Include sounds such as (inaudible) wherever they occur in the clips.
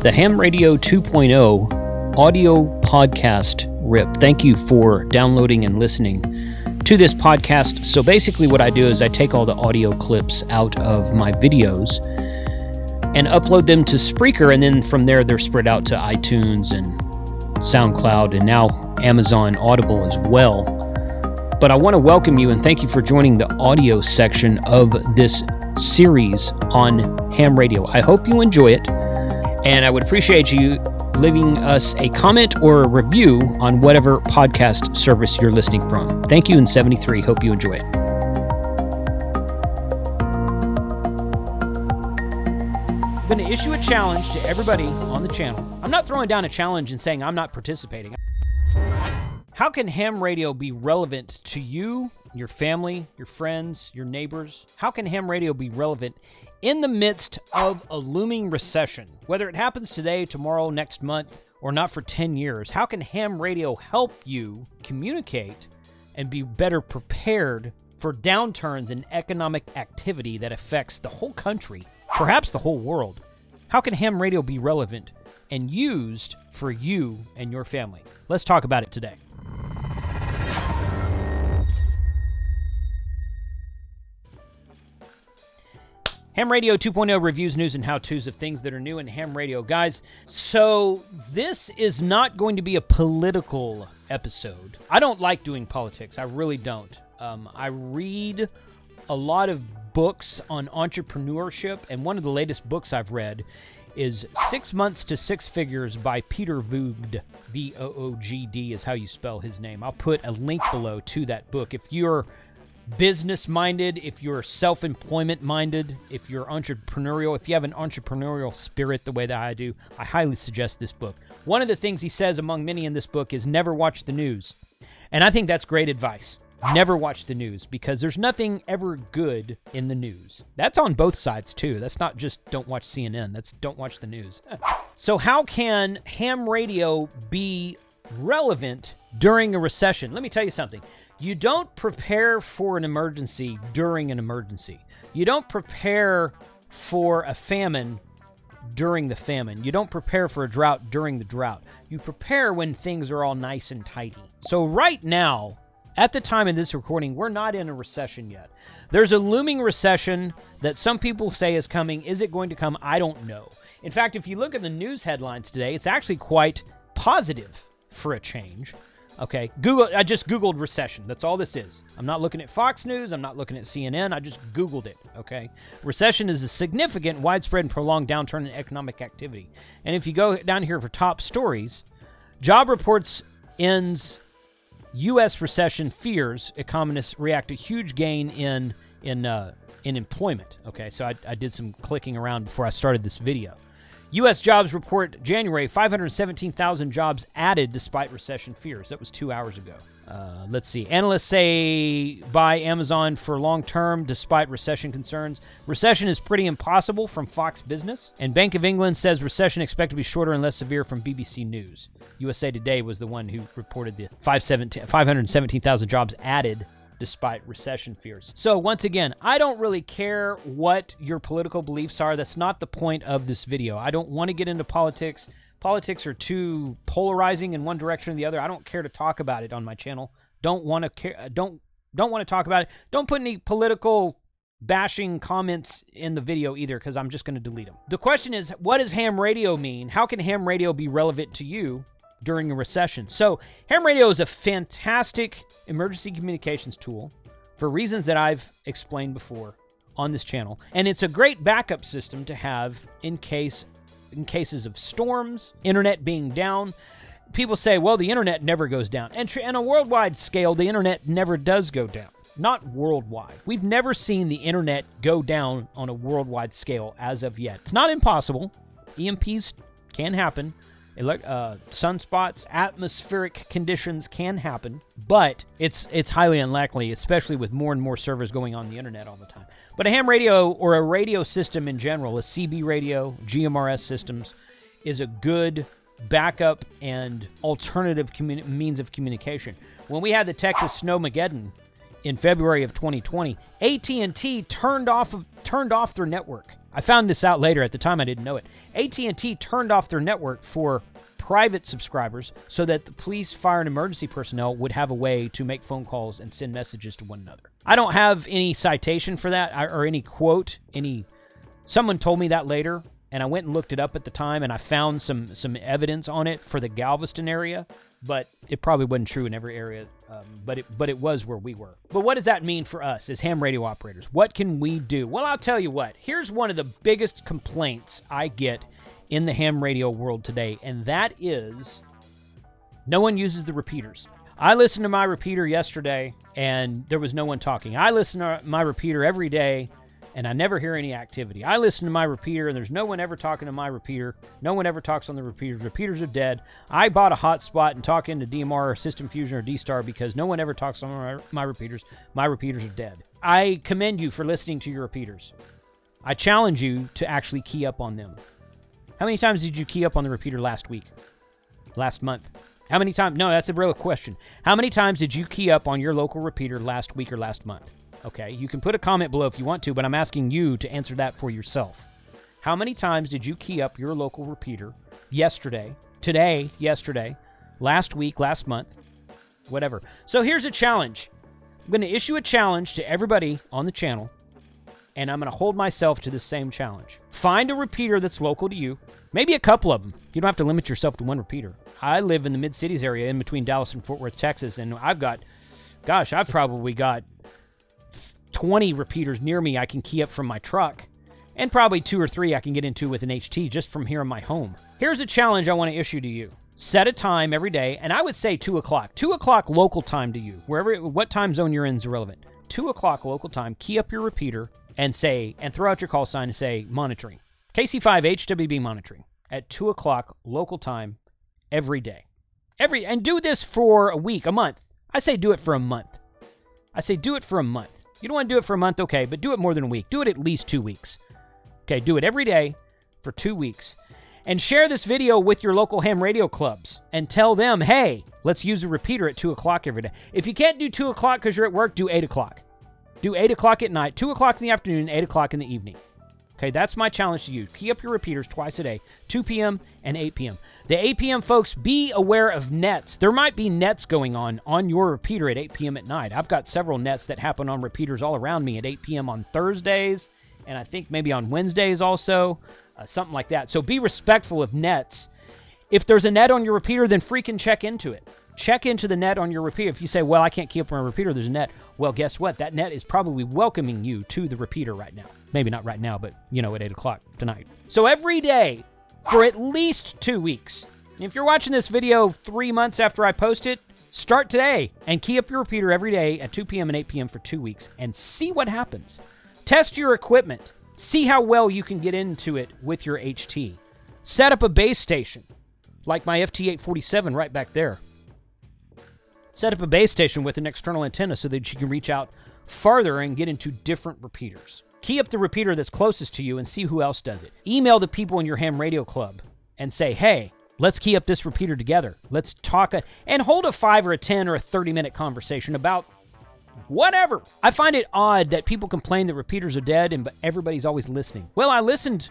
The Ham Radio 2.0 audio podcast rip. Thank you for downloading and listening to this podcast. So basically, what I do is I take all the audio clips out of my videos and upload them to Spreaker, and then from there, they're spread out to iTunes and SoundCloud and now Amazon Audible as well. But I want to welcome you and thank you for joining the audio section of this series on ham radio. I hope you enjoy it, and I would appreciate you leaving us a comment or a review on whatever podcast service you're listening from. Thank you in 73. Hope you enjoy it. I'm going to issue a challenge to everybody on the channel. I'm not throwing down a challenge and saying I'm not participating. How can ham radio be relevant to you, your family, your friends, your neighbors? How can ham radio be relevant in the midst of a looming recession? Whether it happens today, tomorrow, next month, or not for 10 years, how can ham radio help you communicate and be better prepared for downturns in economic activity that affects the whole country, perhaps the whole world? How can ham radio be relevant and used for you and your family? Let's talk about it today. Ham Radio 2.0 reviews, news, and how to's of things that are new in ham radio. Guys, so this is not going to be a political episode. I don't like doing politics. I really don't. Um, I read a lot of books on entrepreneurship, and one of the latest books I've read is Six Months to Six Figures by Peter Voogd. V O O G D is how you spell his name. I'll put a link below to that book. If you're business minded, if you're self employment minded, if you're entrepreneurial, if you have an entrepreneurial spirit the way that I do, I highly suggest this book. One of the things he says, among many in this book, is never watch the news. And I think that's great advice. Never watch the news because there's nothing ever good in the news. That's on both sides too. That's not just don't watch CNN, that's don't watch the news. (laughs) so, how can ham radio be relevant during a recession? Let me tell you something. You don't prepare for an emergency during an emergency. You don't prepare for a famine during the famine. You don't prepare for a drought during the drought. You prepare when things are all nice and tidy. So, right now, at the time of this recording, we're not in a recession yet. There's a looming recession that some people say is coming. Is it going to come? I don't know. In fact, if you look at the news headlines today, it's actually quite positive for a change. Okay, Google. I just Googled recession. That's all this is. I'm not looking at Fox News. I'm not looking at CNN. I just Googled it. Okay, recession is a significant, widespread, and prolonged downturn in economic activity. And if you go down here for top stories, job reports ends U.S. recession fears. Economists react to huge gain in in uh, in employment. Okay, so I, I did some clicking around before I started this video. U.S. jobs report January 517,000 jobs added despite recession fears. That was two hours ago. Uh, let's see. Analysts say buy Amazon for long term despite recession concerns. Recession is pretty impossible from Fox Business. And Bank of England says recession expected to be shorter and less severe from BBC News. USA Today was the one who reported the 517,000 jobs added despite recession fears. So, once again, I don't really care what your political beliefs are. That's not the point of this video. I don't want to get into politics. Politics are too polarizing in one direction or the other. I don't care to talk about it on my channel. Don't want to care uh, don't don't want to talk about it. Don't put any political bashing comments in the video either because I'm just going to delete them. The question is, what does ham radio mean? How can ham radio be relevant to you during a recession? So, ham radio is a fantastic emergency communications tool for reasons that I've explained before on this channel, and it's a great backup system to have in case in cases of storms, internet being down. people say, well, the internet never goes down. And tr- on a worldwide scale, the internet never does go down. Not worldwide. We've never seen the internet go down on a worldwide scale as of yet. It's not impossible. EMPs can happen. Uh, sunspots, atmospheric conditions can happen, but it's it's highly unlikely, especially with more and more servers going on the internet all the time. But a ham radio or a radio system in general, a CB radio, GMRS systems, is a good backup and alternative communi- means of communication. When we had the Texas Snowmageddon in February of 2020, AT&T turned off of, turned off their network. I found this out later. At the time, I didn't know it. AT&T turned off their network for private subscribers so that the police, fire, and emergency personnel would have a way to make phone calls and send messages to one another. I don't have any citation for that or any quote. Any someone told me that later, and I went and looked it up at the time, and I found some some evidence on it for the Galveston area, but it probably wasn't true in every area. Um, but it but it was where we were. But what does that mean for us as ham radio operators? What can we do? Well, I'll tell you what. Here's one of the biggest complaints I get in the ham radio world today, and that is no one uses the repeaters. I listened to my repeater yesterday, and there was no one talking. I listen to my repeater every day, and I never hear any activity. I listen to my repeater, and there's no one ever talking to my repeater. No one ever talks on the repeaters. Repeaters are dead. I bought a hotspot and talk into DMR or System Fusion or D-Star because no one ever talks on my, my repeaters. My repeaters are dead. I commend you for listening to your repeaters. I challenge you to actually key up on them. How many times did you key up on the repeater last week? Last month? How many times? No, that's a real question. How many times did you key up on your local repeater last week or last month? Okay, you can put a comment below if you want to, but I'm asking you to answer that for yourself. How many times did you key up your local repeater yesterday, today, yesterday, last week, last month, whatever? So here's a challenge. I'm going to issue a challenge to everybody on the channel and I'm going to hold myself to the same challenge. Find a repeater that's local to you, maybe a couple of them. You don't have to limit yourself to one repeater. I live in the mid cities area in between Dallas and Fort Worth, Texas, and I've got, gosh, I've probably got 20 repeaters near me I can key up from my truck, and probably two or three I can get into with an HT just from here in my home. Here's a challenge I want to issue to you. Set a time every day, and I would say 2 o'clock. 2 o'clock local time to you. Wherever, what time zone you're in is irrelevant. 2 o'clock local time, key up your repeater, and say, and throw out your call sign and say monitoring. KC5 HWB monitoring at 2 o'clock local time every day. Every and do this for a week, a month. I say do it for a month. I say do it for a month. You don't want to do it for a month, okay, but do it more than a week. Do it at least two weeks. Okay, do it every day for two weeks. And share this video with your local ham radio clubs and tell them, hey, let's use a repeater at 2 o'clock every day. If you can't do 2 o'clock because you're at work, do 8 o'clock. Do 8 o'clock at night, 2 o'clock in the afternoon, 8 o'clock in the evening. Okay, that's my challenge to you. Key up your repeaters twice a day, 2 p.m. and 8 p.m. The 8 p.m. folks, be aware of nets. There might be nets going on on your repeater at 8 p.m. at night. I've got several nets that happen on repeaters all around me at 8 p.m. on Thursdays, and I think maybe on Wednesdays also, uh, something like that. So be respectful of nets. If there's a net on your repeater, then freaking check into it check into the net on your repeater. If you say, well, I can't keep up my repeater, there's a net. Well, guess what? That net is probably welcoming you to the repeater right now. Maybe not right now, but you know, at 8 o'clock tonight. So every day for at least two weeks. If you're watching this video three months after I post it, start today and key up your repeater every day at 2 p.m. and 8 p.m. for two weeks and see what happens. Test your equipment. See how well you can get into it with your HT. Set up a base station, like my FT847 right back there. Set up a base station with an external antenna so that you can reach out farther and get into different repeaters. Key up the repeater that's closest to you and see who else does it. Email the people in your ham radio club and say, hey, let's key up this repeater together. Let's talk a, and hold a 5 or a 10 or a 30 minute conversation about whatever. I find it odd that people complain that repeaters are dead and everybody's always listening. Well, I listened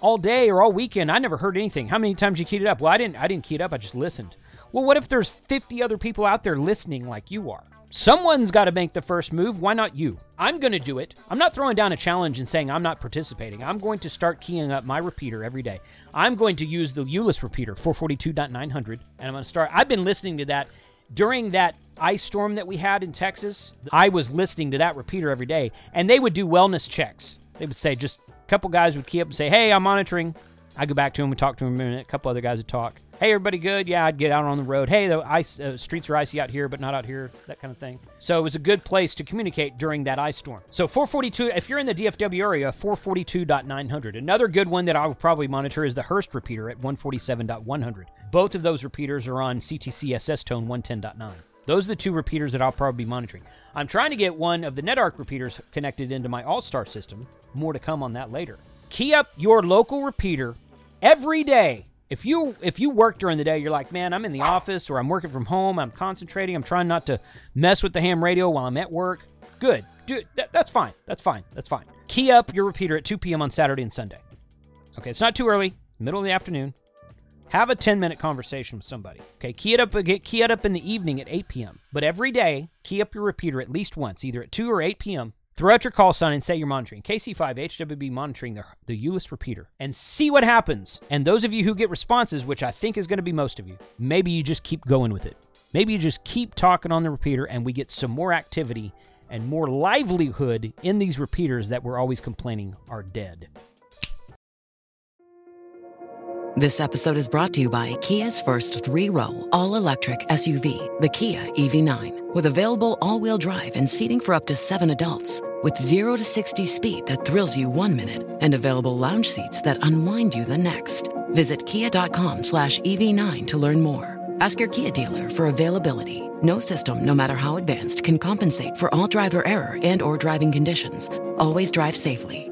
all day or all weekend. I never heard anything. How many times you keyed it up? Well, I didn't I didn't key it up. I just listened. Well, what if there's 50 other people out there listening like you are? Someone's got to make the first move. Why not you? I'm going to do it. I'm not throwing down a challenge and saying I'm not participating. I'm going to start keying up my repeater every day. I'm going to use the Euless repeater, 442.900, and I'm going to start. I've been listening to that during that ice storm that we had in Texas. I was listening to that repeater every day, and they would do wellness checks. They would say, just a couple guys would key up and say, Hey, I'm monitoring. I go back to him and talk to him a minute. A couple other guys would talk. Hey, everybody good? Yeah, I'd get out on the road. Hey, the ice uh, streets are icy out here, but not out here, that kind of thing. So it was a good place to communicate during that ice storm. So 442, if you're in the DFW area, 442.900. Another good one that I will probably monitor is the Hurst repeater at 147.100. Both of those repeaters are on CTCSS tone 110.9. Those are the two repeaters that I'll probably be monitoring. I'm trying to get one of the NetArc repeaters connected into my All Star system. More to come on that later. Key up your local repeater every day. If you if you work during the day, you're like, man, I'm in the office or I'm working from home. I'm concentrating. I'm trying not to mess with the ham radio while I'm at work. Good, dude that, that's fine. That's fine. That's fine. Key up your repeater at 2 p.m. on Saturday and Sunday. Okay, it's not too early. Middle of the afternoon. Have a 10 minute conversation with somebody. Okay, key it up uh, get key it up in the evening at 8 p.m. But every day, key up your repeater at least once, either at 2 or 8 p.m. Throw out your call sign and say you're monitoring. KC5 HWB monitoring the, the Euless repeater and see what happens. And those of you who get responses, which I think is going to be most of you, maybe you just keep going with it. Maybe you just keep talking on the repeater and we get some more activity and more livelihood in these repeaters that we're always complaining are dead. This episode is brought to you by Kia's first three row, all electric SUV, the Kia EV9, with available all wheel drive and seating for up to seven adults. With 0 to 60 speed that thrills you one minute and available lounge seats that unwind you the next. Visit kia.com slash EV9 to learn more. Ask your Kia dealer for availability. No system, no matter how advanced, can compensate for all driver error and or driving conditions. Always drive safely.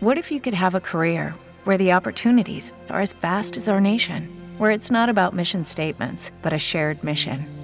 What if you could have a career where the opportunities are as vast as our nation, where it's not about mission statements, but a shared mission?